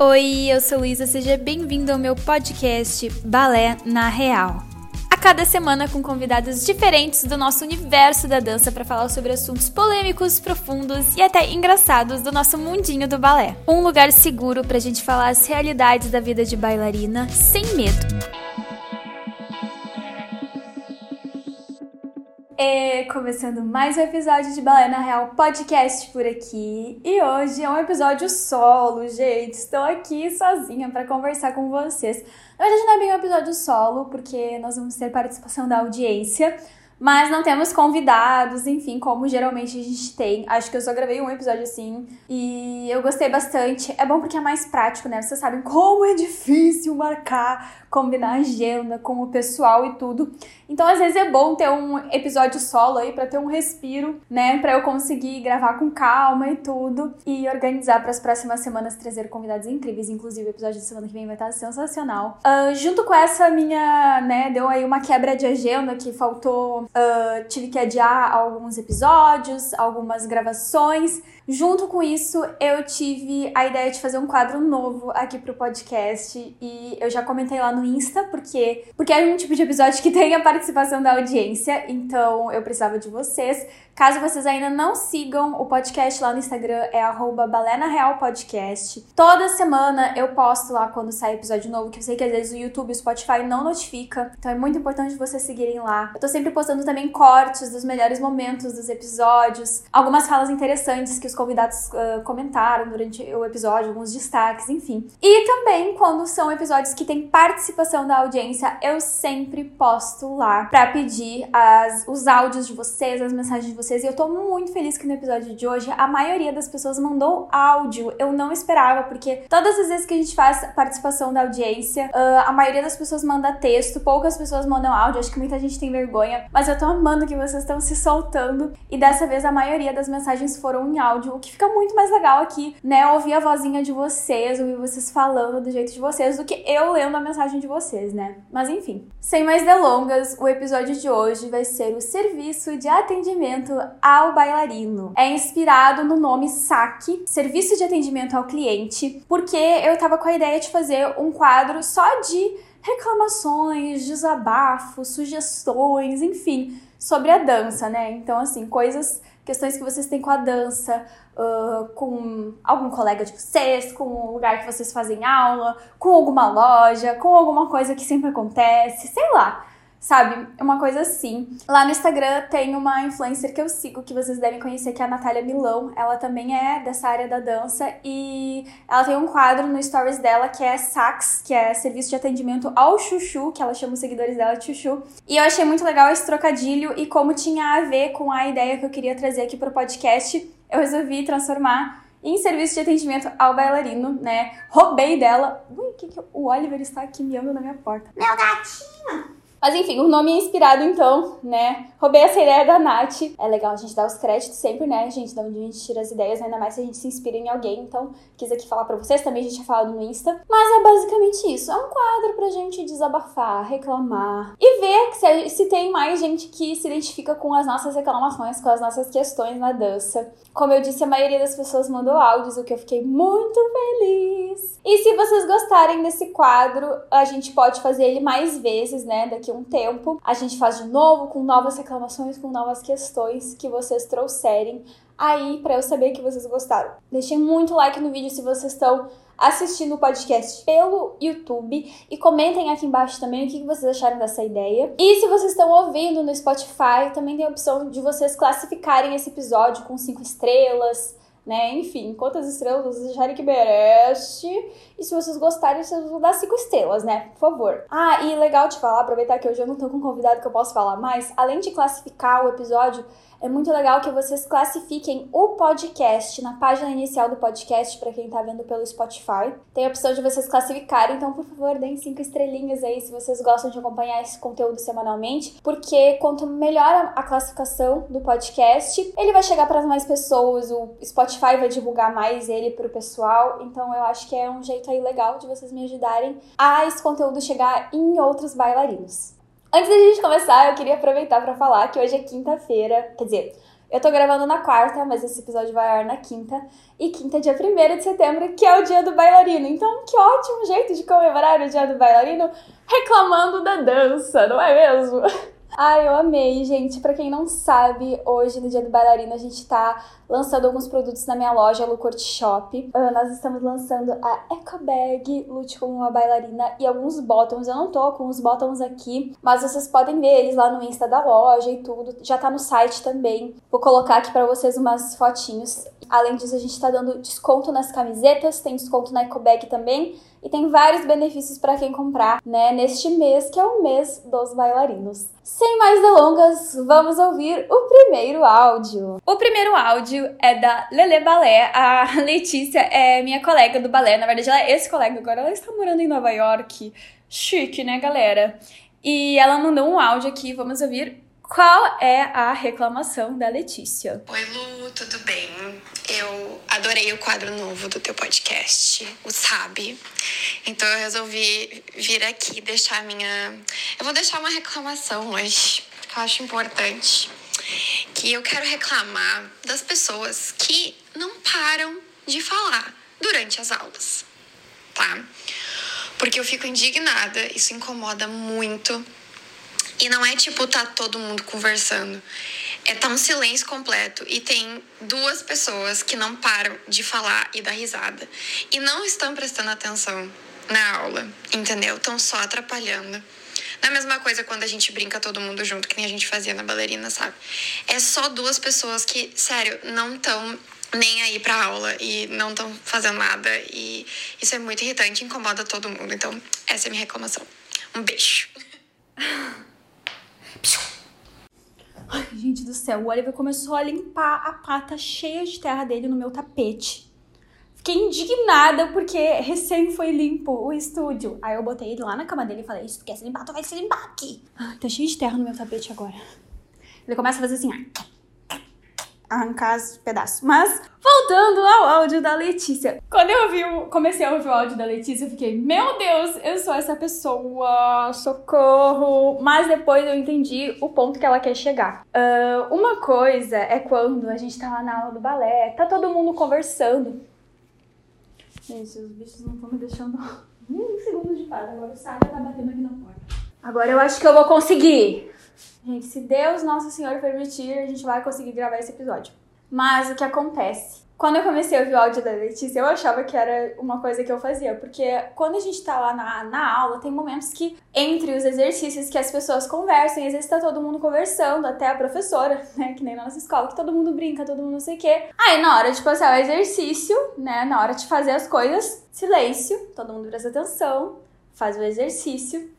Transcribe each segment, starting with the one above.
Oi, eu sou Luísa, seja bem-vindo ao meu podcast Balé na Real. A cada semana com convidados diferentes do nosso universo da dança para falar sobre assuntos polêmicos, profundos e até engraçados do nosso mundinho do balé. Um lugar seguro para a gente falar as realidades da vida de bailarina sem medo. E começando mais um episódio de Balé na Real Podcast por aqui. E hoje é um episódio solo, gente. Estou aqui sozinha para conversar com vocês. Na verdade, não é bem um episódio solo, porque nós vamos ter participação da audiência. Mas não temos convidados, enfim, como geralmente a gente tem. Acho que eu só gravei um episódio assim e eu gostei bastante. É bom porque é mais prático, né? Vocês sabem como é difícil marcar, combinar agenda com o pessoal e tudo. Então, às vezes é bom ter um episódio solo aí para ter um respiro, né, para eu conseguir gravar com calma e tudo e organizar para as próximas semanas trazer convidados incríveis, inclusive o episódio de semana que vem vai estar sensacional. Uh, junto com essa minha, né, deu aí uma quebra de agenda que faltou, uh, tive que adiar alguns episódios, algumas gravações. Junto com isso, eu tive a ideia de fazer um quadro novo aqui pro podcast e eu já comentei lá no Insta, porque porque é um tipo de episódio que tem a participação da audiência, então eu precisava de vocês. Caso vocês ainda não sigam o podcast lá no Instagram, é arroba. Toda semana eu posto lá quando sai episódio novo, que eu sei que às vezes o YouTube e o Spotify não notifica. Então é muito importante vocês seguirem lá. Eu tô sempre postando também cortes dos melhores momentos dos episódios, algumas falas interessantes que os convidados uh, comentaram durante o episódio, alguns destaques, enfim. E também quando são episódios que tem participação da audiência, eu sempre posto lá para pedir as, os áudios de vocês, as mensagens de vocês. E eu tô muito feliz que no episódio de hoje a maioria das pessoas mandou áudio. Eu não esperava, porque todas as vezes que a gente faz participação da audiência, uh, a maioria das pessoas manda texto, poucas pessoas mandam áudio. Acho que muita gente tem vergonha, mas eu tô amando que vocês estão se soltando. E dessa vez a maioria das mensagens foram em áudio, o que fica muito mais legal aqui, né? Ouvir a vozinha de vocês, ouvir vocês falando do jeito de vocês, do que eu lendo a mensagem de vocês, né? Mas enfim, sem mais delongas, o episódio de hoje vai ser o serviço de atendimento ao bailarino. É inspirado no nome SAC, Serviço de Atendimento ao Cliente, porque eu tava com a ideia de fazer um quadro só de reclamações, desabafos, sugestões, enfim, sobre a dança, né? Então, assim, coisas, questões que vocês têm com a dança, uh, com algum colega de vocês, com o lugar que vocês fazem aula, com alguma loja, com alguma coisa que sempre acontece, sei lá sabe? Uma coisa assim. Lá no Instagram tem uma influencer que eu sigo, que vocês devem conhecer, que é a Natália Milão. Ela também é dessa área da dança e ela tem um quadro no stories dela que é Sax, que é serviço de atendimento ao chuchu, que ela chama os seguidores dela de chuchu. E eu achei muito legal esse trocadilho e como tinha a ver com a ideia que eu queria trazer aqui pro podcast, eu resolvi transformar em serviço de atendimento ao bailarino, né? Roubei dela. Ui, que que o Oliver está aqui miando na minha porta. Meu gatinho! Mas enfim, o nome é inspirado então, né? Roubei essa ideia da Nath. É legal a gente dar os créditos sempre, né, gente? De onde a gente tira as ideias, ainda mais se a gente se inspira em alguém. Então, quis aqui falar pra vocês, também a gente tinha falado no Insta. Mas é basicamente isso. É um quadro pra gente desabafar, reclamar e ver se, se tem mais gente que se identifica com as nossas reclamações, com as nossas questões na dança. Como eu disse, a maioria das pessoas mandou áudios, o que eu fiquei muito feliz. E se vocês gostarem desse quadro, a gente pode fazer ele mais vezes, né? Daqui daqui a um tempo a gente faz de novo com novas reclamações, com novas questões que vocês trouxerem aí para eu saber que vocês gostaram. Deixem muito like no vídeo se vocês estão assistindo o podcast pelo YouTube e comentem aqui embaixo também o que vocês acharam dessa ideia. E se vocês estão ouvindo no Spotify, também tem a opção de vocês classificarem esse episódio com cinco estrelas, né? Enfim, quantas estrelas vocês acharem que merece. E se vocês gostarem, vocês vão dar cinco estrelas, né? Por favor. Ah, e legal te falar, aproveitar que hoje eu não tô com um convidado que eu posso falar mais, além de classificar o episódio, é muito legal que vocês classifiquem o podcast na página inicial do podcast para quem tá vendo pelo Spotify. Tem a opção de vocês classificarem, então por favor, deem cinco estrelinhas aí se vocês gostam de acompanhar esse conteúdo semanalmente, porque quanto melhor a classificação do podcast, ele vai chegar para mais pessoas, o Spotify vai divulgar mais ele pro pessoal. Então eu acho que é um jeito aí legal de vocês me ajudarem a esse conteúdo chegar em outros bailarinos. Antes da gente começar, eu queria aproveitar para falar que hoje é quinta-feira, quer dizer, Eu tô gravando na quarta, mas esse episódio vai ar na quinta. E quinta é dia 1 de setembro, que é o dia do bailarino. Então, que ótimo jeito de comemorar o dia do bailarino reclamando da dança, não é mesmo? Ai, eu amei, gente. Para quem não sabe, hoje no Dia do Bailarino a gente tá lançando alguns produtos na minha loja, Lucort Shop. Uh, nós estamos lançando a Eco Bag, Lute como uma bailarina e alguns bottoms. Eu não tô com os bottoms aqui, mas vocês podem ver eles lá no Insta da loja e tudo. Já tá no site também. Vou colocar aqui para vocês umas fotinhos. Além disso, a gente tá dando desconto nas camisetas, tem desconto na Eco Bag também. E tem vários benefícios para quem comprar, né, neste mês que é o mês dos bailarinos. Sem mais delongas, vamos ouvir o primeiro áudio. O primeiro áudio é da Lele Balé. A Letícia é minha colega do balé, na verdade ela é esse colega agora, ela está morando em Nova York. Chique, né, galera? E ela mandou um áudio aqui, vamos ouvir qual é a reclamação da Letícia? Oi, Lu, tudo bem? Eu adorei o quadro novo do teu podcast, o Sabe. Então eu resolvi vir aqui deixar minha. Eu vou deixar uma reclamação hoje, que eu acho importante. Que eu quero reclamar das pessoas que não param de falar durante as aulas, tá? Porque eu fico indignada, isso incomoda muito e não é tipo, tá todo mundo conversando. É tá um silêncio completo e tem duas pessoas que não param de falar e dar risada. E não estão prestando atenção na aula, entendeu? Estão só atrapalhando. Não é a mesma coisa quando a gente brinca todo mundo junto, que nem a gente fazia na bailarina, sabe? É só duas pessoas que, sério, não estão nem aí pra aula e não estão fazendo nada. E isso é muito irritante, incomoda todo mundo. Então, essa é a minha reclamação. Um beijo. Ai, gente do céu, o Oliver começou a limpar a pata cheia de terra dele no meu tapete. Fiquei indignada porque recém foi limpo o estúdio. Aí eu botei ele lá na cama dele e falei: Se tu quer se limpar, tu vai se limpar aqui. Ai, tá cheio de terra no meu tapete agora. Ele começa a fazer assim, arrancar os pedaços. Mas, voltando ao áudio da Letícia. Quando eu vi, comecei a ouvir o áudio da Letícia, eu fiquei, meu Deus, eu sou essa pessoa, socorro. Mas depois eu entendi o ponto que ela quer chegar. Uh, uma coisa é quando a gente tá lá na aula do balé, tá todo mundo conversando. Gente, os bichos não estão me deixando um segundo de paz. Agora o Saga tá batendo aqui na porta. Agora eu acho que eu vou conseguir. Gente, se Deus Nosso Senhor permitir, a gente vai conseguir gravar esse episódio. Mas o que acontece? Quando eu comecei a ouvir o áudio da Letícia, eu achava que era uma coisa que eu fazia, porque quando a gente tá lá na, na aula, tem momentos que, entre os exercícios que as pessoas conversam, às vezes tá todo mundo conversando, até a professora, né, que nem na nossa escola, que todo mundo brinca, todo mundo não sei o quê. Aí, na hora de passar o exercício, né, na hora de fazer as coisas, silêncio, todo mundo presta atenção, faz o exercício,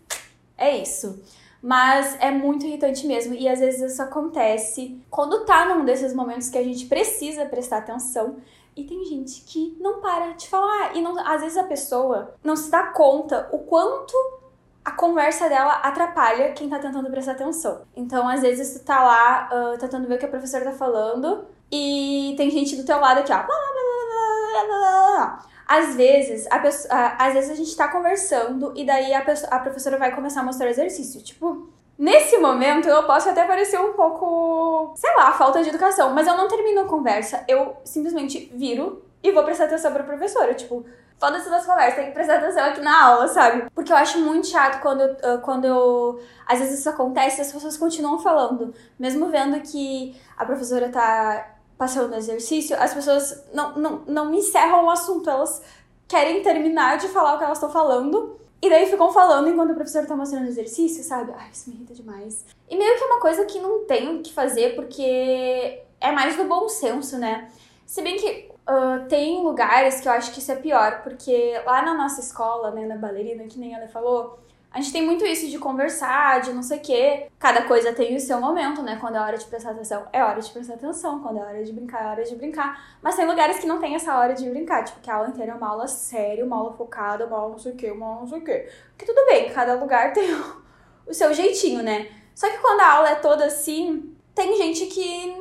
é isso. Mas é muito irritante mesmo. E às vezes isso acontece quando tá num desses momentos que a gente precisa prestar atenção. E tem gente que não para de falar. E não, às vezes a pessoa não se dá conta o quanto a conversa dela atrapalha quem tá tentando prestar atenção. Então, às vezes, tu tá lá uh, tentando ver o que a professora tá falando e tem gente do teu lado aqui, ó. Às vezes, a pessoa, às vezes a gente tá conversando e daí a, pessoa, a professora vai começar a mostrar o exercício. Tipo, nesse momento eu posso até parecer um pouco, sei lá, falta de educação, mas eu não termino a conversa, eu simplesmente viro e vou prestar atenção pra professora. Tipo, foda-se das conversas, tem que prestar atenção aqui na aula, sabe? Porque eu acho muito chato quando, eu, quando eu. Às vezes isso acontece e as pessoas continuam falando, mesmo vendo que a professora tá passando exercício, as pessoas não, não, não encerram o assunto, elas querem terminar de falar o que elas estão falando. E daí ficam falando enquanto o professor tá mostrando o exercício, sabe? Ai, isso me irrita demais. E meio que é uma coisa que não tem o que fazer, porque é mais do bom senso, né? Se bem que uh, tem lugares que eu acho que isso é pior, porque lá na nossa escola, né, na bailarina, que nem ela falou, a gente tem muito isso de conversar, de não sei o quê. Cada coisa tem o seu momento, né? Quando é hora de prestar atenção, é hora de prestar atenção. Quando é hora de brincar, é hora de brincar. Mas tem lugares que não tem essa hora de brincar. Tipo, que a aula inteira é uma aula séria, uma aula focada, uma aula não sei o quê, uma aula não sei o quê. Porque tudo bem, cada lugar tem o seu jeitinho, né? Só que quando a aula é toda assim, tem gente que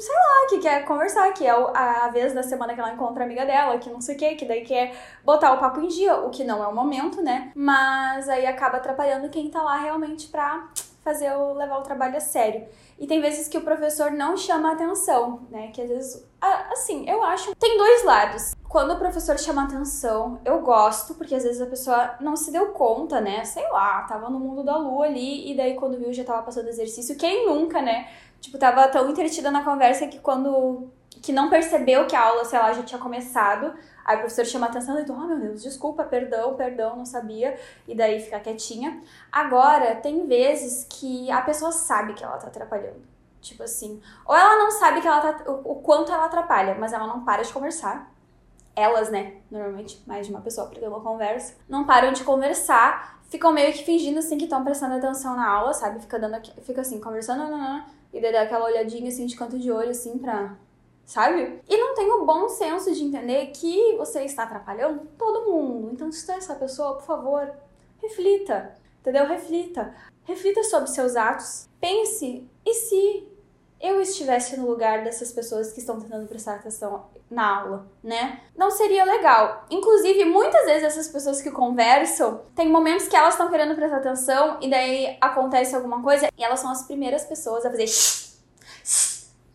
sei lá, que quer conversar, que é a vez da semana que ela encontra a amiga dela, que não sei o que, que daí quer botar o papo em dia, o que não é o momento, né? Mas aí acaba atrapalhando quem tá lá realmente pra fazer o levar o trabalho a sério. E tem vezes que o professor não chama atenção, né? Que às vezes, assim, eu acho, tem dois lados. Quando o professor chama atenção, eu gosto, porque às vezes a pessoa não se deu conta, né? Sei lá, tava no mundo da lua ali e daí quando viu já tava passando exercício. Quem nunca, né? Tipo, tava tão entretida na conversa que quando que não percebeu que a aula, sei lá, já tinha começado. Aí o professor chama atenção e tu, oh meu Deus, desculpa, perdão, perdão, não sabia. E daí fica quietinha. Agora, tem vezes que a pessoa sabe que ela tá atrapalhando. Tipo assim, ou ela não sabe que ela tá, o, o quanto ela atrapalha, mas ela não para de conversar. Elas, né? Normalmente, mais de uma pessoa porque uma conversa. Não param de conversar, ficam meio que fingindo assim que estão prestando atenção na aula, sabe? Fica dando fica assim, conversando, e daí dá aquela olhadinha assim de canto de olho, assim, pra sabe? E não tem o bom senso de entender que você está atrapalhando todo mundo. Então, se você é essa pessoa, por favor, reflita, entendeu? Reflita. Reflita sobre seus atos. Pense, e se eu estivesse no lugar dessas pessoas que estão tentando prestar atenção na aula, né? Não seria legal. Inclusive, muitas vezes essas pessoas que conversam, tem momentos que elas estão querendo prestar atenção e daí acontece alguma coisa e elas são as primeiras pessoas a fazer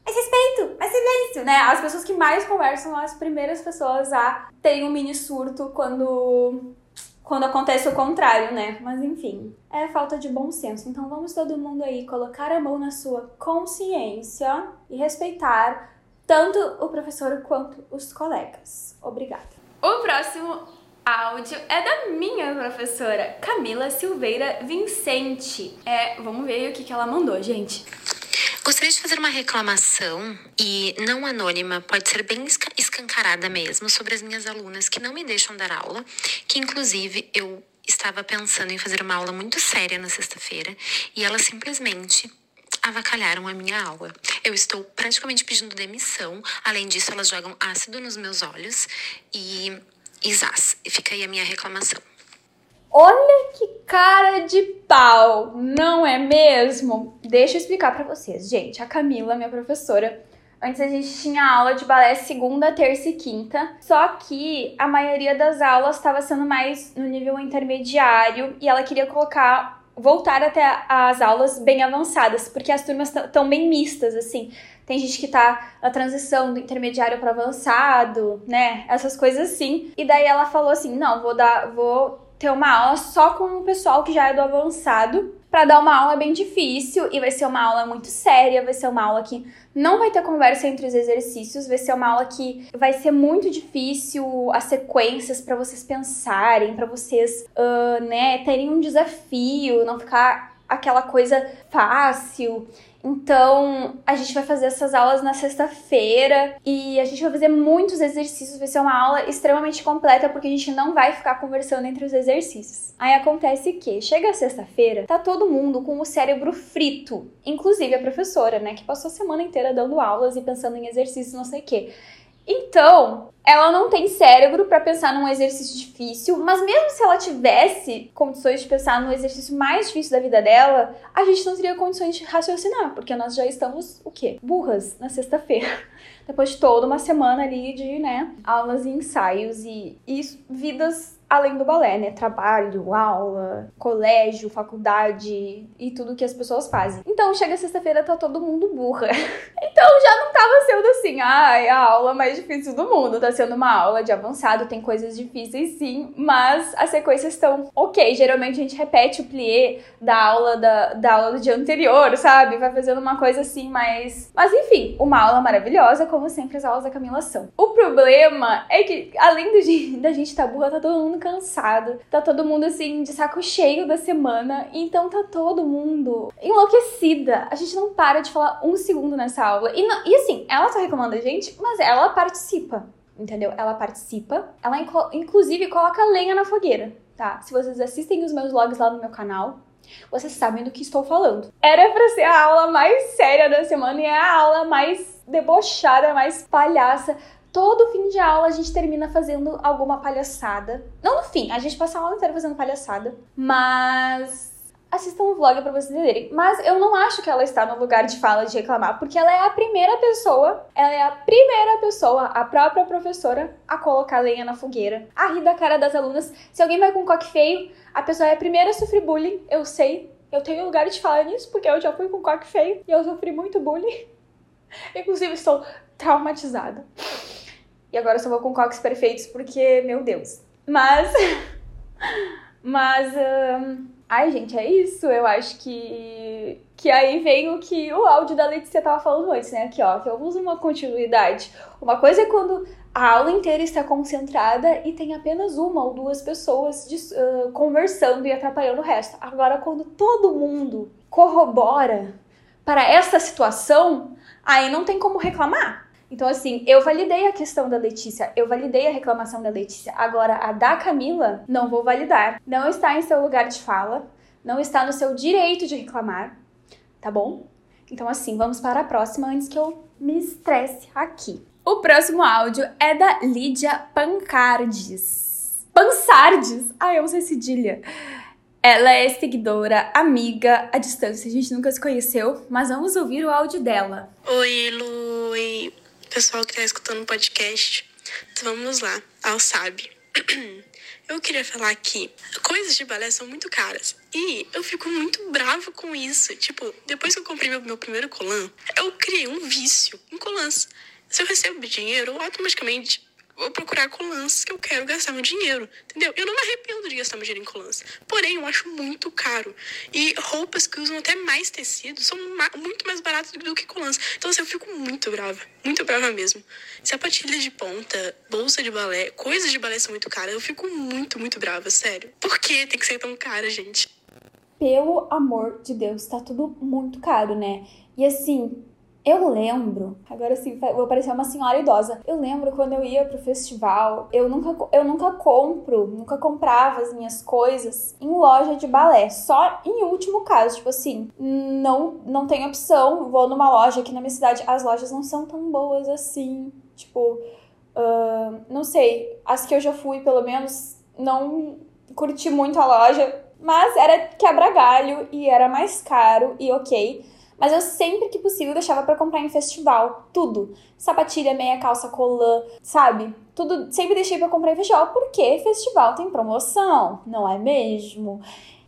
mais respeito, mais silêncio, né? As pessoas que mais conversam são as primeiras pessoas a terem um mini surto quando quando acontece o contrário, né? Mas enfim, é falta de bom senso. Então vamos todo mundo aí colocar a mão na sua consciência e respeitar tanto o professor quanto os colegas. Obrigada. O próximo áudio é da minha professora, Camila Silveira Vincente. É, vamos ver o que, que ela mandou, gente. Gostaria de fazer uma reclamação e não anônima, pode ser bem escancarada mesmo, sobre as minhas alunas que não me deixam dar aula, que inclusive eu estava pensando em fazer uma aula muito séria na sexta-feira e elas simplesmente avacalharam a minha aula. Eu estou praticamente pedindo demissão. Além disso, elas jogam ácido nos meus olhos e Isás. Fica aí a minha reclamação. Olha que cara de pau, não é mesmo? Deixa eu explicar para vocês. Gente, a Camila, minha professora, Antes a gente tinha aula de balé segunda, terça e quinta, só que a maioria das aulas estava sendo mais no nível intermediário e ela queria colocar voltar até as aulas bem avançadas, porque as turmas estão bem mistas assim. Tem gente que tá na transição do intermediário para avançado, né? Essas coisas assim. E daí ela falou assim: "Não, vou dar vou ter uma aula só com o pessoal que já é do avançado, para dar uma aula bem difícil e vai ser uma aula muito séria, vai ser uma aula que não vai ter conversa entre os exercícios, vai ser uma aula que vai ser muito difícil as sequências para vocês pensarem, para vocês, uh, né, terem um desafio, não ficar aquela coisa fácil. Então, a gente vai fazer essas aulas na sexta-feira e a gente vai fazer muitos exercícios. Vai ser uma aula extremamente completa porque a gente não vai ficar conversando entre os exercícios. Aí acontece que chega a sexta-feira, tá todo mundo com o cérebro frito, inclusive a professora, né, que passou a semana inteira dando aulas e pensando em exercícios, não sei o quê. Então, ela não tem cérebro para pensar num exercício difícil, mas mesmo se ela tivesse condições de pensar no exercício mais difícil da vida dela, a gente não teria condições de raciocinar, porque nós já estamos o quê? Burras na sexta-feira. Depois de toda uma semana ali de, né, aulas e ensaios e, e vidas além do balé, né? Trabalho, aula, colégio, faculdade e tudo que as pessoas fazem. Então, chega sexta-feira, tá todo mundo burra. então, já não tava sendo assim, ah, a aula mais difícil do mundo. Tá sendo uma aula de avançado, tem coisas difíceis sim, mas as sequências estão ok. Geralmente a gente repete o plié da aula da, da aula do dia anterior, sabe? Vai fazendo uma coisa assim, mas. Mas enfim, uma aula maravilhosa, como sempre as aulas da Camila são. O problema é que, além do, da gente tá burra, tá todo mundo cansado. Tá todo mundo assim de saco cheio da semana. Então tá todo mundo enlouquecida. A gente não para de falar um segundo nessa aula. E, não, e assim, ela tá reclamando a gente, mas ela participa. Entendeu? Ela participa. Ela inclusive coloca lenha na fogueira, tá? Se vocês assistem os meus vlogs lá no meu canal, vocês sabem do que estou falando. Era pra ser a aula mais séria da semana e é a aula mais debochada, mais palhaça todo fim de aula a gente termina fazendo alguma palhaçada. Não no fim, a gente passa a aula inteira fazendo palhaçada, mas assistam o vlog para vocês entenderem. Mas eu não acho que ela está no lugar de fala de reclamar, porque ela é a primeira pessoa, ela é a primeira pessoa, a própria professora, a colocar lenha na fogueira, a rir da cara das alunas. Se alguém vai com coque feio, a pessoa é a primeira a sofrer bullying, eu sei, Eu tenho lugar de falar nisso porque eu já fui com coque feio e eu sofri muito bullying. Inclusive, estou traumatizada. E agora eu só vou com coques perfeitos porque, meu Deus. Mas. Mas. Ai, gente, é isso. Eu acho que. Que aí vem o que o áudio da Letícia tava falando antes, né? Aqui, ó, que eu uso uma continuidade. Uma coisa é quando a aula inteira está concentrada e tem apenas uma ou duas pessoas uh, conversando e atrapalhando o resto. Agora, quando todo mundo corrobora para essa situação, aí não tem como reclamar. Então, assim, eu validei a questão da Letícia, eu validei a reclamação da Letícia. Agora, a da Camila, não vou validar. Não está em seu lugar de fala, não está no seu direito de reclamar, tá bom? Então, assim, vamos para a próxima antes que eu me estresse aqui. O próximo áudio é da Lídia Pancardes. Pansardes! Ai, eu não sei cedilha. Ela é seguidora, amiga, à distância. A gente nunca se conheceu, mas vamos ouvir o áudio dela. Oi, Lu pessoal que está escutando o podcast. Então vamos lá, ao sabe. Eu queria falar que coisas de balé são muito caras. E eu fico muito bravo com isso. Tipo, depois que eu comprei meu, meu primeiro colan, eu criei um vício em colãs. Se eu recebo dinheiro, automaticamente vou procurar colãs que eu quero gastar meu dinheiro, entendeu? Eu não me arrependo de gastar meu dinheiro em colãs. Porém, eu acho muito caro. E roupas que usam até mais tecido são muito mais baratas do que colãs. Então, assim, eu fico muito brava. Muito brava mesmo. Sapatilha de ponta, bolsa de balé, coisas de balé são muito caras. Eu fico muito, muito brava, sério. Por que tem que ser tão cara, gente? Pelo amor de Deus, tá tudo muito caro, né? E assim, eu lembro, agora sim, vou parecer uma senhora idosa. Eu lembro quando eu ia pro festival, eu nunca, eu nunca compro, nunca comprava as minhas coisas em loja de balé. Só em último caso, tipo assim, não, não tem opção. Vou numa loja aqui na minha cidade, as lojas não são tão boas assim. Tipo, uh, não sei. As que eu já fui, pelo menos, não curti muito a loja. Mas era quebra-galho e era mais caro e ok. Mas eu sempre que possível deixava para comprar em festival, tudo. Sapatilha, meia calça, colã, sabe? Tudo sempre deixei para comprar em festival, porque festival tem promoção, não é mesmo?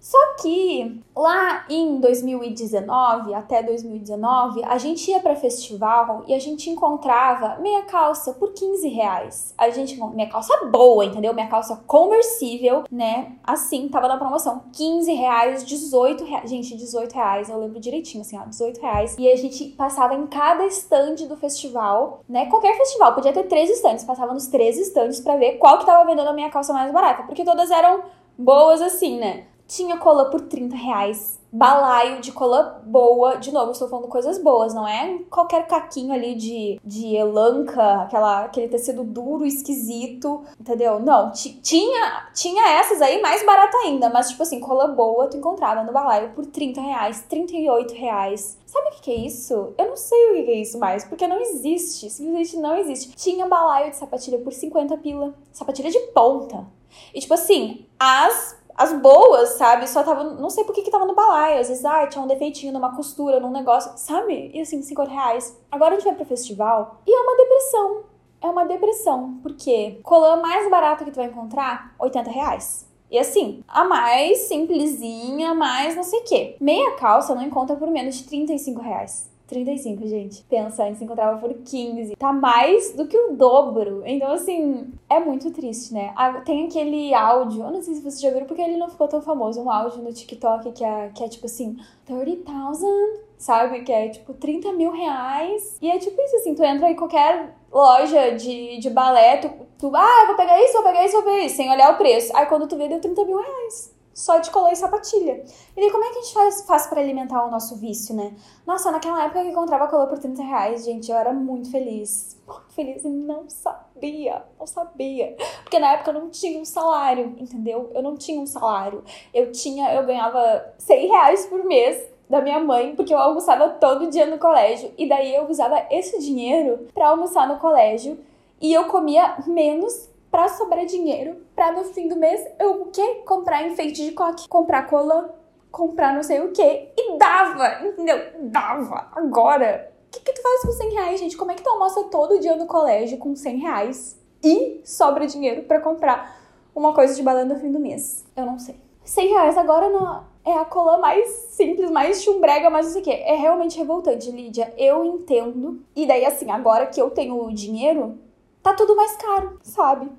Só que lá em 2019, até 2019, a gente ia para festival e a gente encontrava meia calça por 15 reais. A gente, minha calça boa, entendeu? Minha calça conversível, né? Assim, tava na promoção. 15 reais, 18 reais. Gente, 18 reais, eu lembro direitinho, assim, ó, 18 reais. E a gente passava em cada stand do festival, né? Qualquer festival, podia ter três stands. Passava nos três stands para ver qual que tava vendendo a minha calça mais barata. Porque todas eram boas assim, né? Tinha cola por 30 reais. Balaio de cola boa. De novo, estou falando coisas boas, não é qualquer caquinho ali de, de elanca, aquela, aquele tecido duro, esquisito, entendeu? Não, tinha, tinha essas aí mais barata ainda, mas tipo assim, cola boa tu encontrava no balaio por 30 reais, 38 reais. Sabe o que, que é isso? Eu não sei o que, que é isso mais, porque não existe, simplesmente não existe. Tinha balaio de sapatilha por 50 pila, sapatilha de ponta. E tipo assim, as as boas, sabe? Só tava. Não sei por que, que tava no balaio. Às vezes, ah, tinha um defeitinho numa costura, num negócio, sabe? E assim, 50 reais. Agora a gente vai pro festival e é uma depressão. É uma depressão. Porque colã mais barata que tu vai encontrar, 80 reais. E assim, a mais simplesinha, mais não sei o quê. Meia calça não encontra por menos de 35 reais. 35, gente. Pensa, antes encontrava por 15. Tá mais do que o dobro. Então, assim, é muito triste, né? Tem aquele áudio, eu não sei se vocês já viram, porque ele não ficou tão famoso. Um áudio no TikTok que é, que é tipo assim, 30,000, sabe? Que é tipo 30 mil reais. E é tipo isso, assim, tu entra em qualquer loja de, de balé, tu, tu, ah, vou pegar isso, vou pegar isso, vou pegar isso, sem olhar o preço. Aí quando tu vê, deu 30 mil reais só de colar e sapatilha. E daí, como é que a gente faz, faz para alimentar o nosso vício, né? Nossa, naquela época que encontrava cola por 30 reais, gente, eu era muito feliz. Muito feliz e não sabia, não sabia. Porque na época eu não tinha um salário, entendeu? Eu não tinha um salário. Eu tinha, eu ganhava 100 reais por mês da minha mãe, porque eu almoçava todo dia no colégio. E daí eu usava esse dinheiro para almoçar no colégio. E eu comia menos para sobrar dinheiro, para no fim do mês eu o quê? Comprar enfeite de coque, comprar colã, comprar não sei o quê. E dava, entendeu? Dava. Agora, o que, que tu faz com 100 reais, gente? Como é que tu almoça todo dia no colégio com 100 reais e sobra dinheiro para comprar uma coisa de balão no fim do mês? Eu não sei. 100 reais agora no, é a cola mais simples, mais chumbrega, mas não sei o que. É realmente revoltante, Lídia. Eu entendo. E daí, assim, agora que eu tenho dinheiro, tá tudo mais caro, sabe?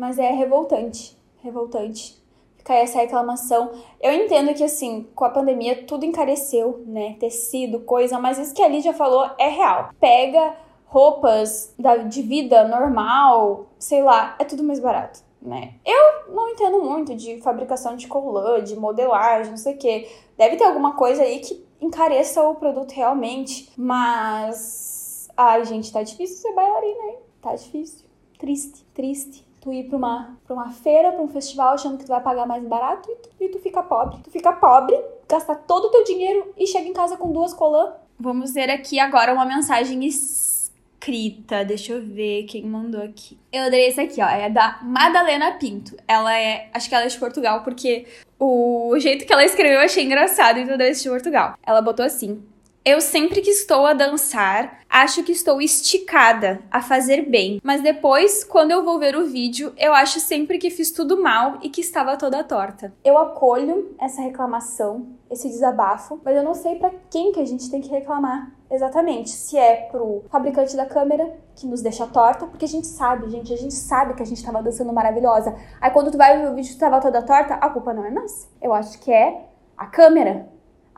Mas é revoltante. Revoltante. Fica essa reclamação. Eu entendo que, assim, com a pandemia tudo encareceu, né? Tecido, coisa, mas isso que a Lídia falou é real. Pega roupas de vida normal, sei lá, é tudo mais barato né? Eu não entendo muito de fabricação de colã, de modelagem, não sei o que. Deve ter alguma coisa aí que encareça o produto realmente, mas. Ai, gente, tá difícil ser bailarina, hein? Tá difícil. Triste, triste. Tu ir pra uma, pra uma feira, pra um festival, achando que tu vai pagar mais barato e tu, e tu fica pobre. Tu fica pobre, gasta todo o teu dinheiro e chega em casa com duas colã. Vamos ver aqui agora uma mensagem escrita. Deixa eu ver quem mandou aqui. Eu adorei esse aqui, ó. É da Madalena Pinto. Ela é. Acho que ela é de Portugal, porque o jeito que ela escreveu eu achei engraçado, então deve ser de Portugal. Ela botou assim: eu sempre que estou a dançar, acho que estou esticada a fazer bem, mas depois, quando eu vou ver o vídeo, eu acho sempre que fiz tudo mal e que estava toda torta. Eu acolho essa reclamação, esse desabafo, mas eu não sei para quem que a gente tem que reclamar exatamente. Se é pro fabricante da câmera, que nos deixa torta, porque a gente sabe, gente, a gente sabe que a gente estava dançando maravilhosa. Aí quando tu vai ver o vídeo e tava toda torta, a culpa não é nossa. Eu acho que é a câmera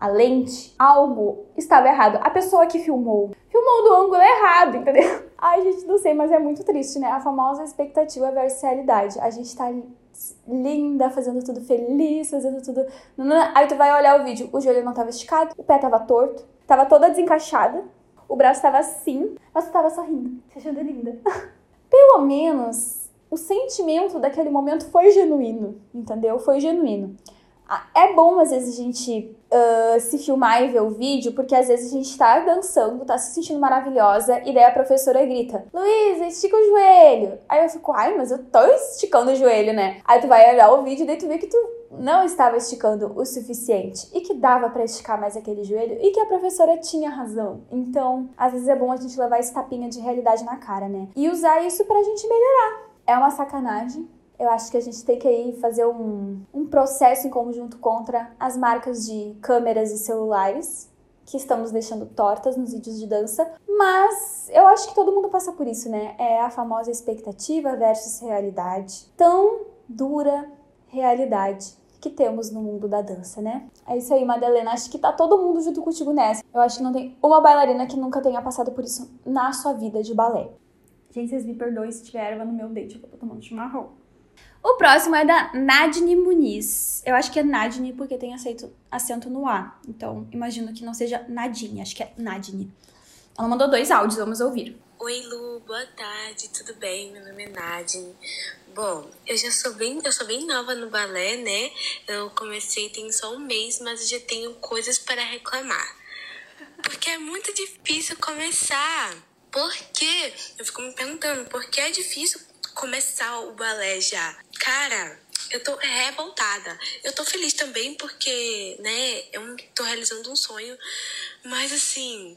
a lente, algo estava errado. A pessoa que filmou, filmou do ângulo errado, entendeu? Ai, gente, não sei, mas é muito triste, né? A famosa expectativa versus realidade. A gente tá linda, fazendo tudo feliz, fazendo tudo. Aí tu vai olhar o vídeo, o joelho não tava esticado, o pé tava torto, tava toda desencaixada, o braço tava assim, mas tu tava sorrindo, se achando linda. Pelo menos o sentimento daquele momento foi genuíno, entendeu? Foi genuíno. Ah, é bom às vezes a gente uh, se filmar e ver o vídeo, porque às vezes a gente tá dançando, tá se sentindo maravilhosa, e daí a professora grita: Luísa, estica o joelho. Aí eu fico, ai, mas eu tô esticando o joelho, né? Aí tu vai olhar o vídeo e daí tu vê que tu não estava esticando o suficiente e que dava para esticar mais aquele joelho e que a professora tinha razão. Então, às vezes é bom a gente levar esse tapinha de realidade na cara, né? E usar isso pra gente melhorar. É uma sacanagem, eu acho que a gente tem que aí fazer um, um processo em conjunto contra as marcas de câmeras e celulares que estão nos deixando tortas nos vídeos de dança, mas eu acho que todo mundo passa por isso, né? É a famosa expectativa versus realidade. Tão dura realidade que temos no mundo da dança, né? É isso aí, Madalena. Acho que tá todo mundo junto contigo nessa. Eu acho que não tem uma bailarina que nunca tenha passado por isso na sua vida de balé. Gente, vocês me perdoem se tiver erva no meu dente, eu tô tomando chimarrão. O próximo é da Nadine Muniz. Eu acho que é Nadine porque tem aceito, acento no A. Então, imagino que não seja Nadine, acho que é Nadine. Ela mandou dois áudios, vamos ouvir. Oi, Lu, boa tarde, tudo bem? Meu nome é Nadine. Bom, eu já sou bem, eu sou bem nova no balé, né? Eu comecei tem só um mês, mas já tenho coisas para reclamar. Porque é muito difícil começar. Por quê? Eu fico me perguntando, por que é difícil começar o balé já. Cara, eu tô revoltada. Eu tô feliz também porque, né, eu tô realizando um sonho. Mas assim,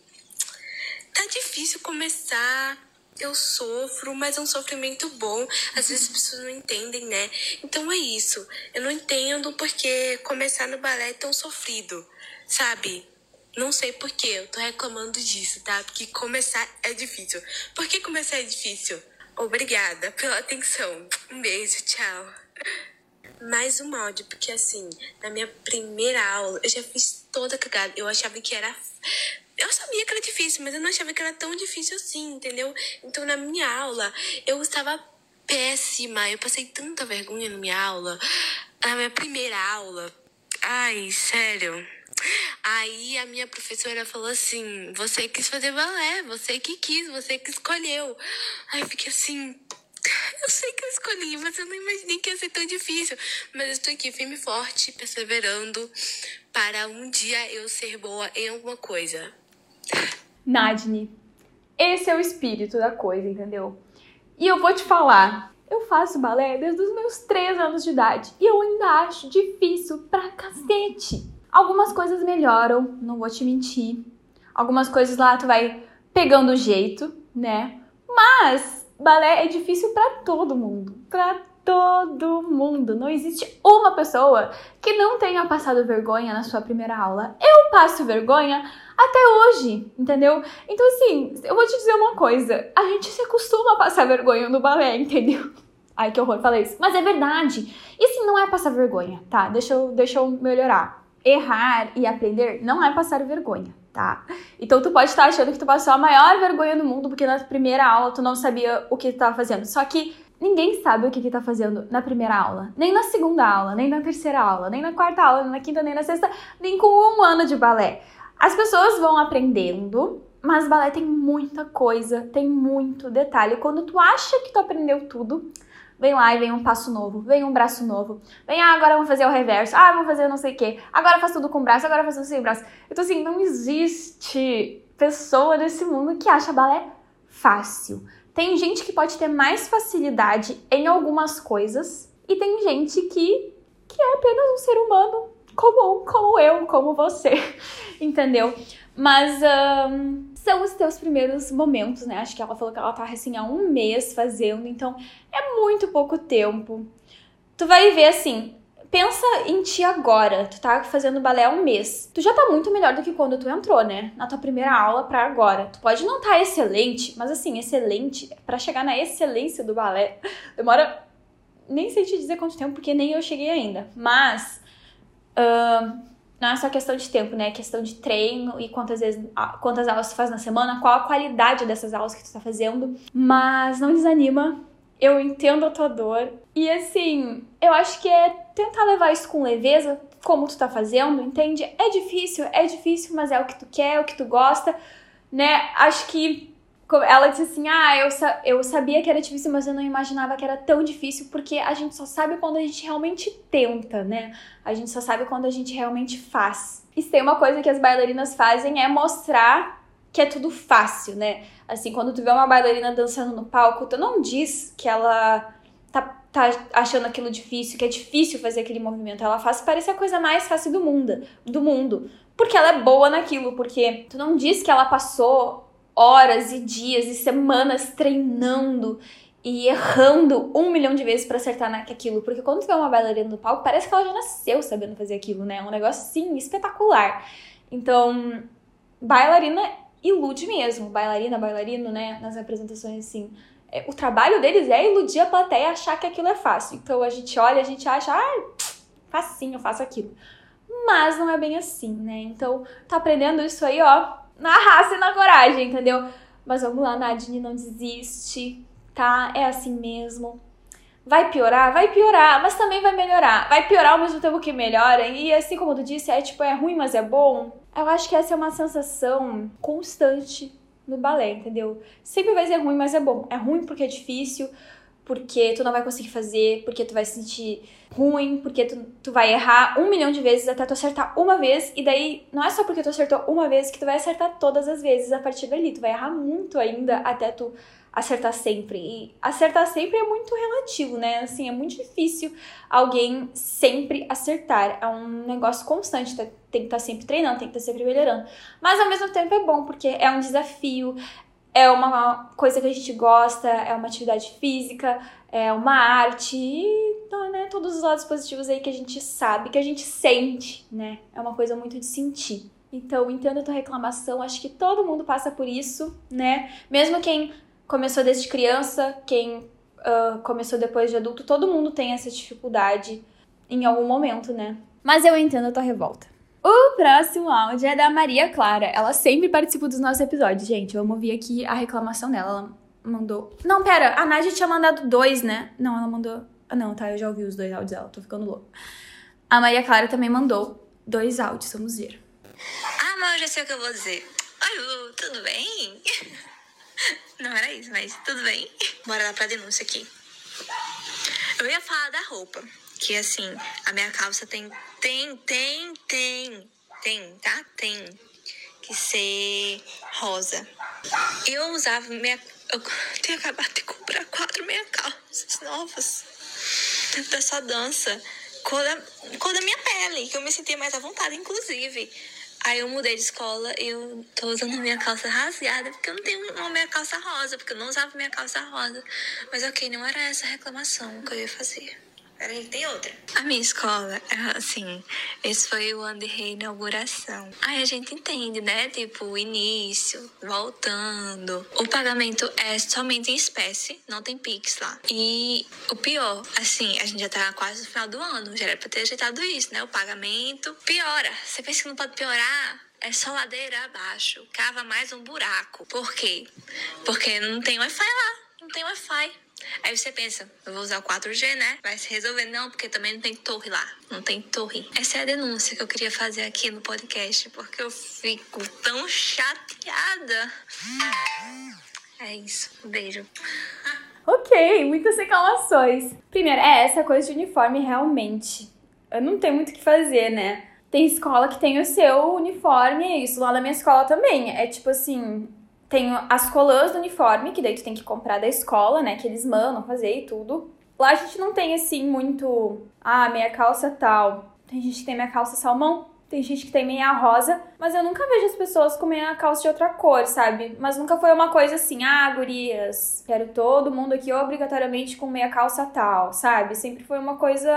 tá difícil começar. Eu sofro, mas é um sofrimento bom. Às vezes as pessoas não entendem, né? Então é isso. Eu não entendo porque começar no balé é tão sofrido, sabe? Não sei por que eu tô reclamando disso, tá? Porque começar é difícil. Por que começar é difícil? Obrigada pela atenção. Um beijo, tchau. Mais um áudio, porque assim, na minha primeira aula, eu já fiz toda cagada. Eu achava que era. Eu sabia que era difícil, mas eu não achava que era tão difícil assim, entendeu? Então, na minha aula, eu estava péssima. Eu passei tanta vergonha na minha aula. Na minha primeira aula. Ai, sério. Aí a minha professora falou assim: você quis fazer balé, você que quis, você que escolheu. Aí eu fiquei assim. Eu sei que eu escolhi, mas eu não imaginei que ia ser tão difícil. Mas eu estou aqui firme e forte, perseverando para um dia eu ser boa em alguma coisa. Nadine, esse é o espírito da coisa, entendeu? E eu vou te falar, eu faço balé desde os meus 3 anos de idade e eu ainda acho difícil pra cacete. Algumas coisas melhoram, não vou te mentir. Algumas coisas lá tu vai pegando o jeito, né? Mas balé é difícil para todo mundo, para todo mundo. Não existe uma pessoa que não tenha passado vergonha na sua primeira aula. Eu passo vergonha até hoje, entendeu? Então, assim, eu vou te dizer uma coisa: a gente se acostuma a passar vergonha no balé, entendeu? Ai, que horror, falei isso. Mas é verdade. Assim, não é passar vergonha, tá? Deixa eu, deixa eu melhorar. Errar e aprender não é passar vergonha, tá? Então tu pode estar achando que tu passou a maior vergonha do mundo porque na primeira aula tu não sabia o que tu estava fazendo. Só que ninguém sabe o que, que tá fazendo na primeira aula, nem na segunda aula, nem na terceira aula, nem na quarta aula, nem na quinta, nem na sexta, nem com um ano de balé. As pessoas vão aprendendo, mas balé tem muita coisa, tem muito detalhe. Quando tu acha que tu aprendeu tudo, Vem lá e vem um passo novo, vem um braço novo. Vem, ah, agora vamos fazer o reverso. Ah, vamos fazer não sei o quê. Agora faz tudo com braço, agora faz tudo sem braço. Então, assim, não existe pessoa nesse mundo que acha balé fácil. Tem gente que pode ter mais facilidade em algumas coisas e tem gente que, que é apenas um ser humano comum, como eu, como você, entendeu? Mas um, são os teus primeiros momentos, né? Acho que ela falou que ela tá assim há um mês fazendo, então é muito pouco tempo. Tu vai ver assim, pensa em ti agora. Tu tá fazendo balé há um mês. Tu já tá muito melhor do que quando tu entrou, né? Na tua primeira aula para agora. Tu pode não estar tá excelente, mas assim, excelente, para chegar na excelência do balé, demora. Nem sei te dizer quanto tempo, porque nem eu cheguei ainda. Mas. Uh, não é só questão de tempo, né? É questão de treino e quantas vezes, quantas aulas tu faz na semana, qual a qualidade dessas aulas que tu tá fazendo. Mas não desanima. Eu entendo a tua dor. E assim, eu acho que é tentar levar isso com leveza, como tu tá fazendo, entende? É difícil, é difícil, mas é o que tu quer, é o que tu gosta, né? Acho que ela disse assim: Ah, eu, eu sabia que era difícil, mas eu não imaginava que era tão difícil, porque a gente só sabe quando a gente realmente tenta, né? A gente só sabe quando a gente realmente faz. E tem uma coisa que as bailarinas fazem é mostrar que é tudo fácil, né? Assim, quando tu vê uma bailarina dançando no palco, tu não diz que ela tá, tá achando aquilo difícil, que é difícil fazer aquele movimento. Ela faz parecer a coisa mais fácil do mundo, do mundo. Porque ela é boa naquilo, porque tu não diz que ela passou horas e dias e semanas treinando e errando um milhão de vezes para acertar naquilo. Porque quando tu vê uma bailarina no palco, parece que ela já nasceu sabendo fazer aquilo, né? É um negócio, assim, espetacular. Então, bailarina ilude mesmo. Bailarina, bailarino, né? Nas apresentações, assim. É, o trabalho deles é iludir a plateia achar que aquilo é fácil. Então, a gente olha, a gente acha, ah, facinho, eu faço aquilo. Mas não é bem assim, né? Então, tá aprendendo isso aí, ó, na raça e na coragem, entendeu? Mas vamos lá, Nadine, não desiste, tá? É assim mesmo. Vai piorar? Vai piorar, mas também vai melhorar. Vai piorar ao mesmo tempo que melhora. E assim como tu disse, é tipo, é ruim, mas é bom. Eu acho que essa é uma sensação constante no balé, entendeu? Sempre vai ser ruim, mas é bom. É ruim porque é difícil, porque tu não vai conseguir fazer, porque tu vai se sentir ruim, porque tu, tu vai errar um milhão de vezes até tu acertar uma vez, e daí não é só porque tu acertou uma vez que tu vai acertar todas as vezes a partir dali, tu vai errar muito ainda até tu acertar sempre. E acertar sempre é muito relativo, né? Assim, é muito difícil alguém sempre acertar. É um negócio constante, tá? tem que estar tá sempre treinando, tem que estar tá sempre melhorando. Mas ao mesmo tempo é bom, porque é um desafio, é uma coisa que a gente gosta, é uma atividade física, é uma arte e né, todos os lados positivos aí que a gente sabe, que a gente sente, né? É uma coisa muito de sentir. Então, entendo a tua reclamação, acho que todo mundo passa por isso, né? Mesmo quem começou desde criança, quem uh, começou depois de adulto, todo mundo tem essa dificuldade em algum momento, né? Mas eu entendo a tua revolta. O próximo áudio é da Maria Clara. Ela sempre participa dos nossos episódios, gente. Vamos ouvir aqui a reclamação dela. Ela mandou. Não, pera, a Nádia tinha mandado dois, né? Não, ela mandou. Ah, não, tá, eu já ouvi os dois áudios dela, tô ficando louco. A Maria Clara também mandou dois áudios, vamos ver. Ah, mas eu já sei o que eu vou dizer. Oi, Lu, tudo bem? Não era isso, mas tudo bem. Bora lá pra denúncia aqui. Eu ia falar da roupa que assim, a minha calça tem, tem, tem, tem, tem, tá? Tem que ser rosa. Eu usava minha. Eu tenho acabado de comprar quatro meia calças novas dessa dança. Cor da, cor da minha pele, que eu me senti mais à vontade, inclusive. Aí eu mudei de escola e eu tô usando minha calça rasgada, porque eu não tenho uma minha calça rosa, porque eu não usava minha calça rosa. Mas ok, não era essa a reclamação que eu ia fazer. Peraí, tem outra. A minha escola, assim, esse foi o ano de reinauguração. Aí a gente entende, né? Tipo, início, voltando. O pagamento é somente em espécie, não tem Pix lá. E o pior, assim, a gente já tá quase no final do ano, já era pra ter ajeitado isso, né? O pagamento piora. Você pensa que não pode piorar? É só ladeira abaixo. Cava mais um buraco. Por quê? Porque não tem Wi-Fi lá. Não tem Wi-Fi. Aí você pensa, eu vou usar o 4G, né? Vai se resolver. Não, porque também não tem torre lá. Não tem torre. Essa é a denúncia que eu queria fazer aqui no podcast, porque eu fico tão chateada. É isso. Um beijo. Ok, muitas reclamações. Primeiro, é essa coisa de uniforme realmente. Eu não tenho muito o que fazer, né? Tem escola que tem o seu uniforme, é isso. Lá na minha escola também. É tipo assim, tem as colãs do uniforme, que daí tu tem que comprar da escola, né? Que eles mandam fazer e tudo. Lá a gente não tem assim muito. Ah, meia calça tal. Tem gente que tem meia calça salmão. Tem gente que tem meia rosa, mas eu nunca vejo as pessoas com meia calça de outra cor, sabe? Mas nunca foi uma coisa assim, ah, gurias, quero todo mundo aqui obrigatoriamente com meia calça tal, sabe? Sempre foi uma coisa,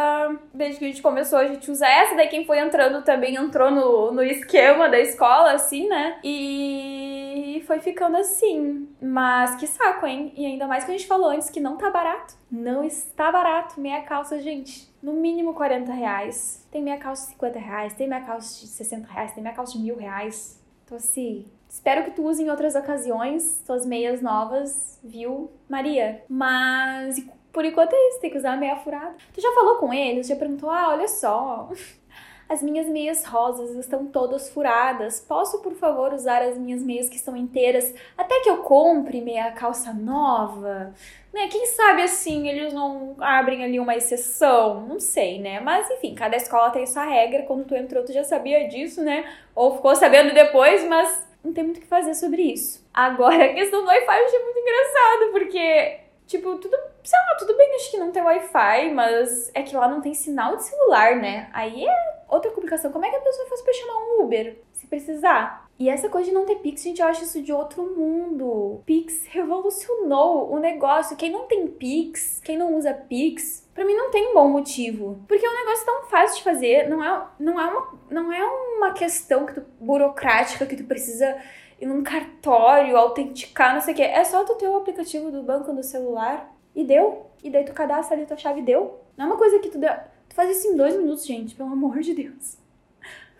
desde que a gente começou, a gente usa essa, daí quem foi entrando também entrou no, no esquema da escola, assim, né? E foi ficando assim. Mas que saco, hein? E ainda mais que a gente falou antes que não tá barato. Não está barato meia calça, gente. No mínimo 40 reais. Tem meia calça de 50 reais, tem meia calça de 60 reais, tem meia calça de mil reais. Então, assim, espero que tu use em outras ocasiões tuas meias novas, viu, Maria? Mas por enquanto é isso, tem que usar a meia furada. Tu já falou com eles? Já perguntou, ah, olha só, as minhas meias rosas estão todas furadas. Posso, por favor, usar as minhas meias que estão inteiras até que eu compre meia calça nova? Né? Quem sabe assim eles não abrem ali uma exceção? Não sei, né? Mas enfim, cada escola tem sua regra. Quando tu entrou, tu já sabia disso, né? Ou ficou sabendo depois, mas não tem muito o que fazer sobre isso. Agora, a questão do Wi-Fi eu achei muito engraçado, porque, tipo, tudo, sei lá, tudo bem, acho que não tem Wi-Fi, mas é que lá não tem sinal de celular, né? Aí é outra complicação. Como é que a pessoa faz pra chamar um Uber se precisar? E essa coisa de não ter Pix, gente, eu acho isso de outro mundo. Pix revolucionou o negócio. Quem não tem Pix, quem não usa Pix, para mim não tem um bom motivo. Porque é um negócio tão fácil de fazer, não é, não é, uma, não é uma questão que tu, burocrática que tu precisa ir num cartório, autenticar, não sei o quê. É só tu ter o aplicativo do banco no celular e deu. E daí tu cadastra ali tua chave e deu. Não é uma coisa que tu, deu, faz isso em dois minutos, gente, pelo amor de Deus.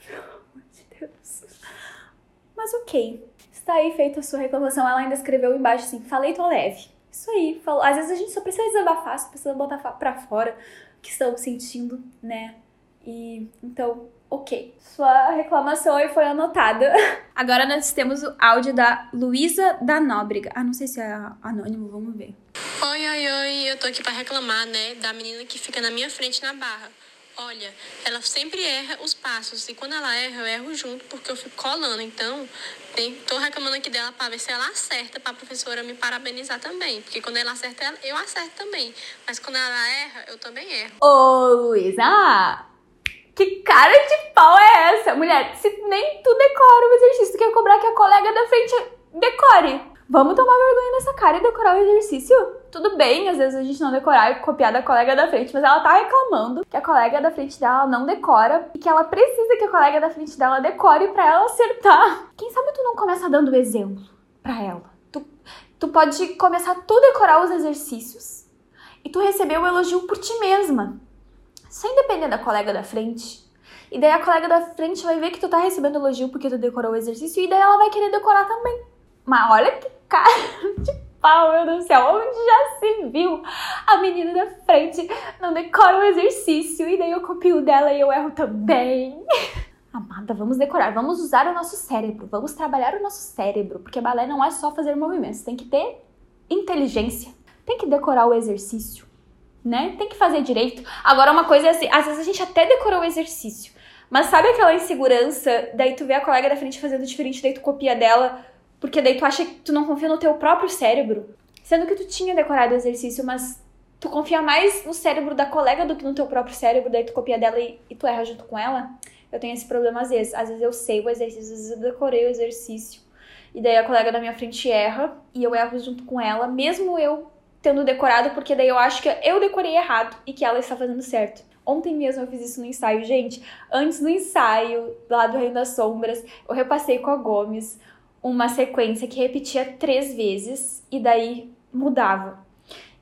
Pelo amor de Deus. Mas ok. Está aí feita a sua reclamação. Ela ainda escreveu embaixo assim: falei, tô leve. Isso aí. Falou. Às vezes a gente só precisa desabafar, só precisa botar pra fora o que estamos sentindo, né? E então, ok. Sua reclamação aí foi anotada. Agora nós temos o áudio da Luísa da Nóbrega. Ah, não sei se é anônimo, vamos ver. Oi, oi, oi, eu tô aqui para reclamar, né, da menina que fica na minha frente na barra. Olha, ela sempre erra os passos. E quando ela erra, eu erro junto, porque eu fico colando. Então, tem, tô reclamando aqui dela para ver se ela acerta, para a professora me parabenizar também. Porque quando ela acerta, eu acerto também. Mas quando ela erra, eu também erro. Ô, Luísa! Que cara de pau é essa? Mulher, se nem tu decora o exercício, tu quer cobrar que a colega da frente decore. Vamos tomar vergonha nessa cara e decorar o exercício? Tudo bem, às vezes a gente não decorar e copiar da colega da frente, mas ela tá reclamando que a colega da frente dela não decora e que ela precisa que a colega da frente dela decore para ela acertar. Quem sabe tu não começa dando exemplo para ela? Tu, tu pode começar tu decorar os exercícios e tu receber o elogio por ti mesma, sem depender da colega da frente. E daí a colega da frente vai ver que tu tá recebendo elogio porque tu decorou o exercício e daí ela vai querer decorar também. Mas olha que cara de pau, meu Deus do céu, onde já se viu? A menina da frente não decora o exercício e daí eu copio dela e eu erro também. Amada, vamos decorar, vamos usar o nosso cérebro, vamos trabalhar o nosso cérebro, porque balé não é só fazer movimentos, tem que ter inteligência, tem que decorar o exercício, né? Tem que fazer direito. Agora, uma coisa é assim, às vezes a gente até decorou o exercício, mas sabe aquela insegurança, daí tu vê a colega da frente fazendo diferente, daí tu copia dela porque daí tu acha que tu não confia no teu próprio cérebro. Sendo que tu tinha decorado o exercício, mas tu confia mais no cérebro da colega do que no teu próprio cérebro, daí tu copia dela e, e tu erra junto com ela. Eu tenho esse problema às vezes. Às vezes eu sei o exercício, às vezes eu decorei o exercício. E daí a colega da minha frente erra e eu erro junto com ela, mesmo eu tendo decorado, porque daí eu acho que eu decorei errado e que ela está fazendo certo. Ontem mesmo eu fiz isso no ensaio, gente. Antes do ensaio, lá do Reino das Sombras, eu repassei com a Gomes uma sequência que repetia três vezes e daí mudava.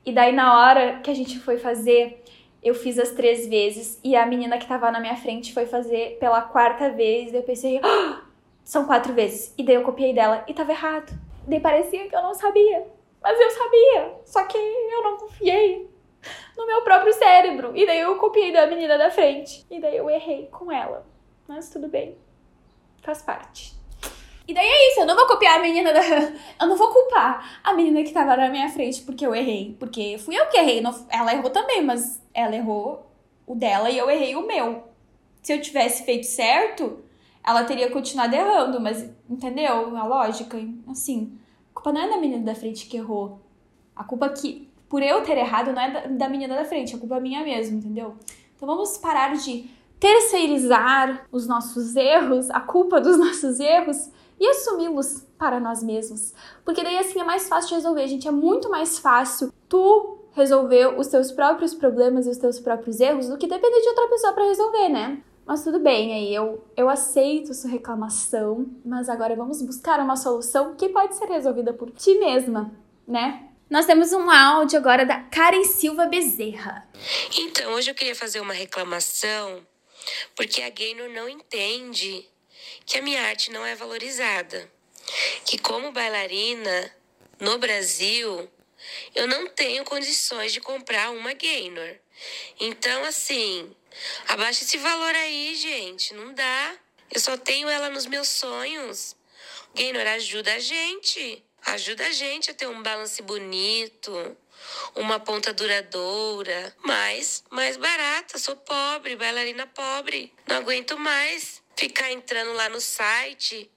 E daí na hora que a gente foi fazer, eu fiz as três vezes e a menina que tava na minha frente foi fazer pela quarta vez. E eu pensei, ah, são quatro vezes. E daí eu copiei dela e tava errado. E daí parecia que eu não sabia. Mas eu sabia. Só que eu não confiei no meu próprio cérebro. E daí eu copiei da menina da frente. E daí eu errei com ela. Mas tudo bem. Faz parte. E daí é isso, eu não vou copiar a menina da. Eu não vou culpar a menina que tava na minha frente porque eu errei. Porque fui eu que errei. Ela errou também, mas ela errou o dela e eu errei o meu. Se eu tivesse feito certo, ela teria continuado errando, mas entendeu a lógica? Assim, a culpa não é da menina da frente que errou. A culpa que, por eu ter errado, não é da menina da frente, a culpa é minha mesmo, entendeu? Então vamos parar de terceirizar os nossos erros, a culpa dos nossos erros e assumi-los para nós mesmos. Porque daí assim é mais fácil de resolver, gente. É muito mais fácil tu resolver os teus próprios problemas e os teus próprios erros do que depender de outra pessoa para resolver, né? Mas tudo bem, aí eu, eu aceito sua reclamação, mas agora vamos buscar uma solução que pode ser resolvida por ti mesma, né? Nós temos um áudio agora da Karen Silva Bezerra. Então, hoje eu queria fazer uma reclamação porque a Gaynor não entende que a minha arte não é valorizada. Que como bailarina no Brasil, eu não tenho condições de comprar uma Gaynor. Então, assim, abaixa esse valor aí, gente. Não dá. Eu só tenho ela nos meus sonhos. Gaynor, ajuda a gente. Ajuda a gente a ter um balance bonito, uma ponta duradoura, mais, mais barata. Sou pobre, bailarina pobre. Não aguento mais ficar entrando lá no site,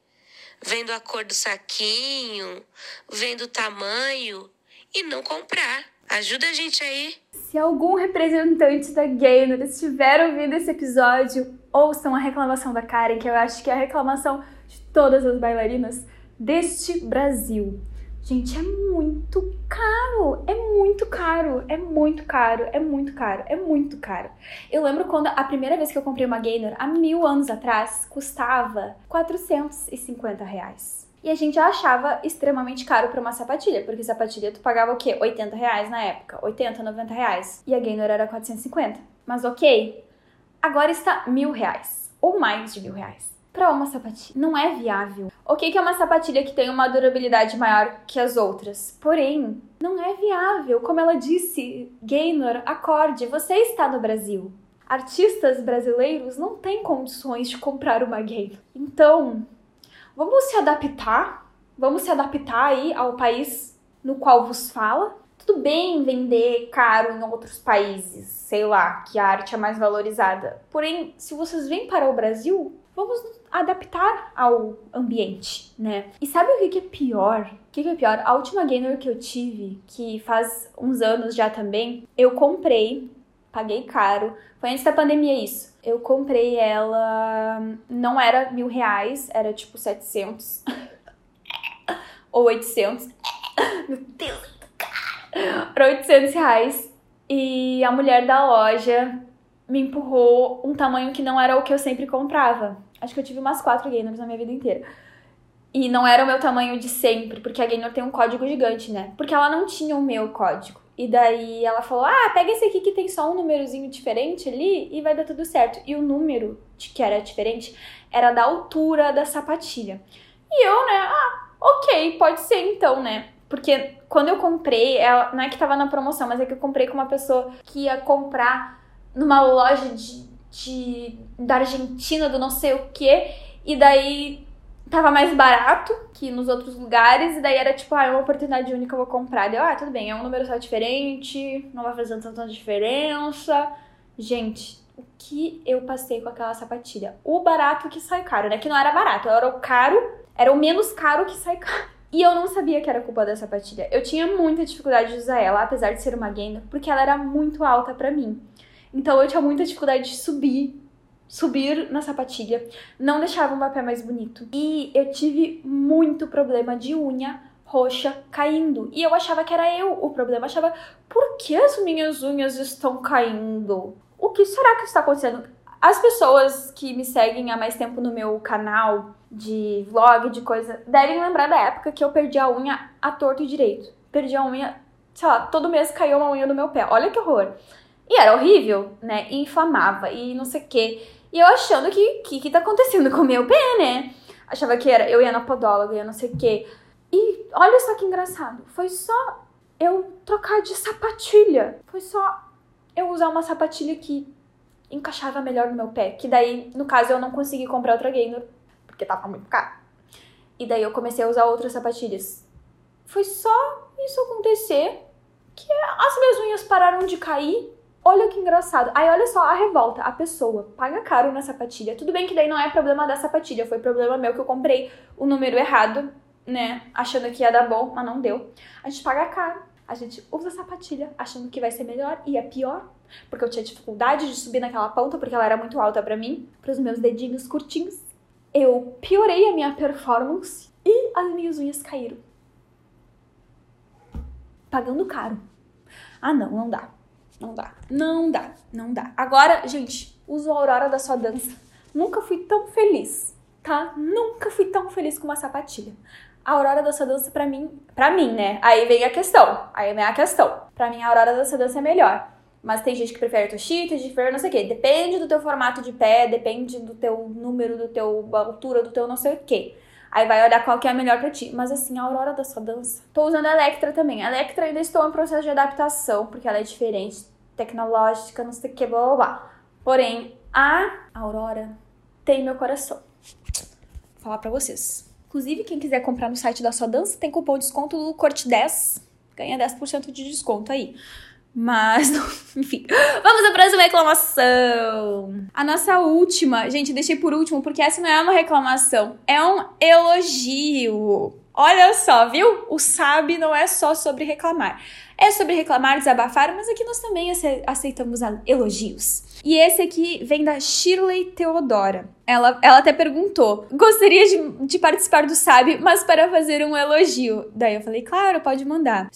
vendo a cor do saquinho, vendo o tamanho e não comprar. Ajuda a gente aí. Se algum representante da Gaynor estiver ouvindo esse episódio, ouçam a reclamação da Karen, que eu acho que é a reclamação de todas as bailarinas deste Brasil. Gente, é muito caro, é muito caro, é muito caro, é muito caro, é muito caro. Eu lembro quando a primeira vez que eu comprei uma Gaynor, há mil anos atrás, custava 450 reais. E a gente já achava extremamente caro para uma sapatilha, porque sapatilha tu pagava o quê? 80 reais na época, 80, 90 reais. E a Gaynor era 450. Mas ok, agora está mil reais, ou mais de mil reais para uma sapatilha. Não é viável. Ok que é uma sapatilha que tem uma durabilidade maior que as outras, porém, não é viável. Como ela disse, Gaynor, acorde, você está no Brasil. Artistas brasileiros não têm condições de comprar uma Gaynor. Então, vamos se adaptar, vamos se adaptar aí ao país no qual vos fala. Tudo bem vender caro em outros países, sei lá, que a arte é mais valorizada. Porém, se vocês vêm para o Brasil, vamos adaptar ao ambiente, né? E sabe o que, é pior? O que, é pior? A última gainer que eu tive, que faz uns anos já também, eu comprei, paguei caro. Foi antes da pandemia isso. Eu comprei ela, não era mil reais, era tipo 700 ou 800. Meu Deus, para 800 reais. E a mulher da loja me empurrou um tamanho que não era o que eu sempre comprava. Acho que eu tive umas quatro Gainers na minha vida inteira. E não era o meu tamanho de sempre, porque a Gaynor tem um código gigante, né? Porque ela não tinha o meu código. E daí ela falou: ah, pega esse aqui que tem só um númerozinho diferente ali e vai dar tudo certo. E o número que era diferente era da altura da sapatilha. E eu, né, ah, ok, pode ser então, né? Porque quando eu comprei, ela, não é que tava na promoção, mas é que eu comprei com uma pessoa que ia comprar numa loja de de da Argentina, do não sei o que, e daí tava mais barato que nos outros lugares, e daí era tipo, ah, é uma oportunidade única, eu vou comprar. Deu, ah, tudo bem, é um número só diferente, não vai fazer tanta diferença. Gente, o que eu passei com aquela sapatilha? O barato que sai caro, né? Que não era barato, era o caro, era o menos caro que sai caro. E eu não sabia que era culpa da sapatilha. Eu tinha muita dificuldade de usar ela, apesar de ser uma Gainer, porque ela era muito alta para mim. Então eu tinha muita dificuldade de subir subir na sapatilha, não deixava meu pé mais bonito. E eu tive muito problema de unha roxa caindo. E eu achava que era eu o problema. Achava, por que as minhas unhas estão caindo? O que será que está acontecendo? As pessoas que me seguem há mais tempo no meu canal de vlog, de coisa, devem lembrar da época que eu perdi a unha a torto e direito. Perdi a unha, sei lá, todo mês caiu uma unha do meu pé. Olha que horror. E era horrível, né? E inflamava e não sei o quê. E eu achando que o que, que tá acontecendo com o meu pé, né? Achava que era, eu ia na podóloga, ia não sei o quê. E olha só que engraçado. Foi só eu trocar de sapatilha. Foi só eu usar uma sapatilha que encaixava melhor no meu pé. Que daí, no caso, eu não consegui comprar outra Gaynor, porque tava muito caro. E daí eu comecei a usar outras sapatilhas. Foi só isso acontecer que as minhas unhas pararam de cair Olha que engraçado. Aí olha só a revolta. A pessoa paga caro na sapatilha. Tudo bem que daí não é problema da sapatilha, foi problema meu que eu comprei o número errado, né? Achando que ia dar bom, mas não deu. A gente paga caro. A gente usa a sapatilha achando que vai ser melhor e é pior, porque eu tinha dificuldade de subir naquela ponta porque ela era muito alta para mim, para os meus dedinhos curtinhos. Eu piorei a minha performance e as minhas unhas caíram. Pagando caro. Ah, não, não dá. Não dá. Não dá. Não dá. Agora, gente, uso a Aurora da sua dança. Nunca fui tão feliz, tá? Nunca fui tão feliz com uma sapatilha. A Aurora da sua dança, pra mim, pra mim, né? Aí vem a questão. Aí vem a questão. Pra mim, a Aurora da sua dança é melhor. Mas tem gente que prefere Toshita, gente que prefere não sei o quê. Depende do teu formato de pé, depende do teu número, do teu altura, do teu não sei o quê. Aí vai olhar qual que é a melhor pra ti. Mas assim, a Aurora da sua dança. Tô usando a Electra também. A Electra ainda estou em processo de adaptação, porque ela é diferente tecnológica, não sei o que, blá blá blá. Porém, a Aurora tem meu coração. Vou falar pra vocês. Inclusive, quem quiser comprar no site da sua dança, tem cupom de desconto do Corte 10. Ganha 10% de desconto aí. Mas, enfim. Vamos à próxima reclamação. A nossa última, gente, deixei por último porque essa não é uma reclamação, é um elogio. Olha só, viu? O sabe não é só sobre reclamar. É sobre reclamar, desabafar, mas aqui nós também aceitamos elogios. E esse aqui vem da Shirley Teodora. Ela, ela até perguntou: gostaria de, de participar do Sabe, mas para fazer um elogio. Daí eu falei: claro, pode mandar.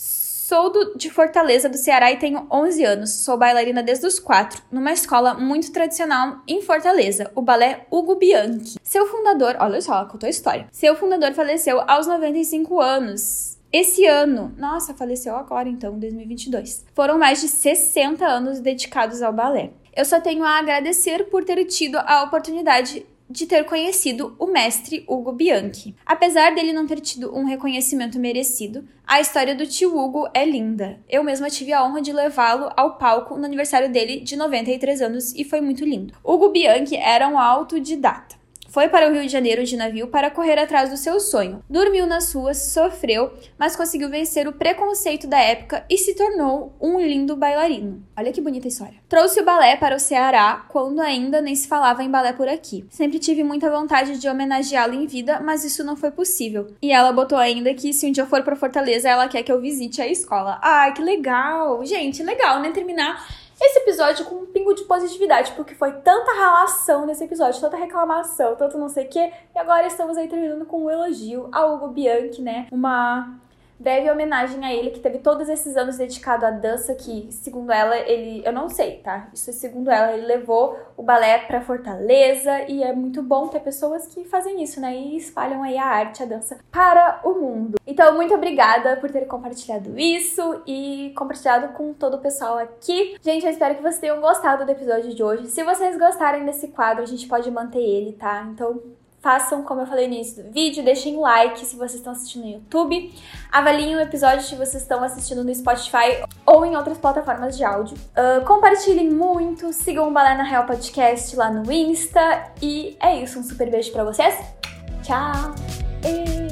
Sou do, de Fortaleza, do Ceará, e tenho 11 anos. Sou bailarina desde os 4, numa escola muito tradicional em Fortaleza, o balé Hugo Bianchi. Seu fundador, olha só, contou a história. Seu fundador faleceu aos 95 anos. Esse ano, nossa, faleceu agora então, 2022. Foram mais de 60 anos dedicados ao balé. Eu só tenho a agradecer por ter tido a oportunidade de ter conhecido o mestre Hugo Bianchi. Apesar dele não ter tido um reconhecimento merecido, a história do tio Hugo é linda. Eu mesma tive a honra de levá-lo ao palco no aniversário dele de 93 anos e foi muito lindo. Hugo Bianchi era um autodidata. Foi para o Rio de Janeiro de navio para correr atrás do seu sonho. Dormiu nas ruas, sofreu, mas conseguiu vencer o preconceito da época e se tornou um lindo bailarino. Olha que bonita história. Trouxe o balé para o Ceará quando ainda nem se falava em balé por aqui. Sempre tive muita vontade de homenageá-lo em vida, mas isso não foi possível. E ela botou ainda que se um dia eu for para Fortaleza, ela quer que eu visite a escola. Ai, que legal! Gente, legal, né? Terminar esse episódio com um pingo de positividade, porque foi tanta relação nesse episódio, tanta reclamação, tanto não sei o quê, e agora estamos aí terminando com um elogio ao Hugo Bianchi, né? Uma breve homenagem a ele, que teve todos esses anos dedicado à dança, que, segundo ela, ele. Eu não sei, tá? Isso é segundo ela, ele levou o balé pra Fortaleza e é muito bom ter pessoas que fazem isso, né? E espalham aí a arte, a dança para o mundo. Então, muito obrigada por ter compartilhado isso e compartilhado com todo o pessoal aqui. Gente, eu espero que vocês tenham gostado do episódio de hoje. Se vocês gostarem desse quadro, a gente pode manter ele, tá? Então, façam como eu falei no início do vídeo, deixem like se vocês estão assistindo no YouTube, avaliem o episódio se vocês estão assistindo no Spotify ou em outras plataformas de áudio. Uh, compartilhem muito, sigam o Balé na Real Podcast lá no Insta e é isso, um super beijo para vocês. Tchau!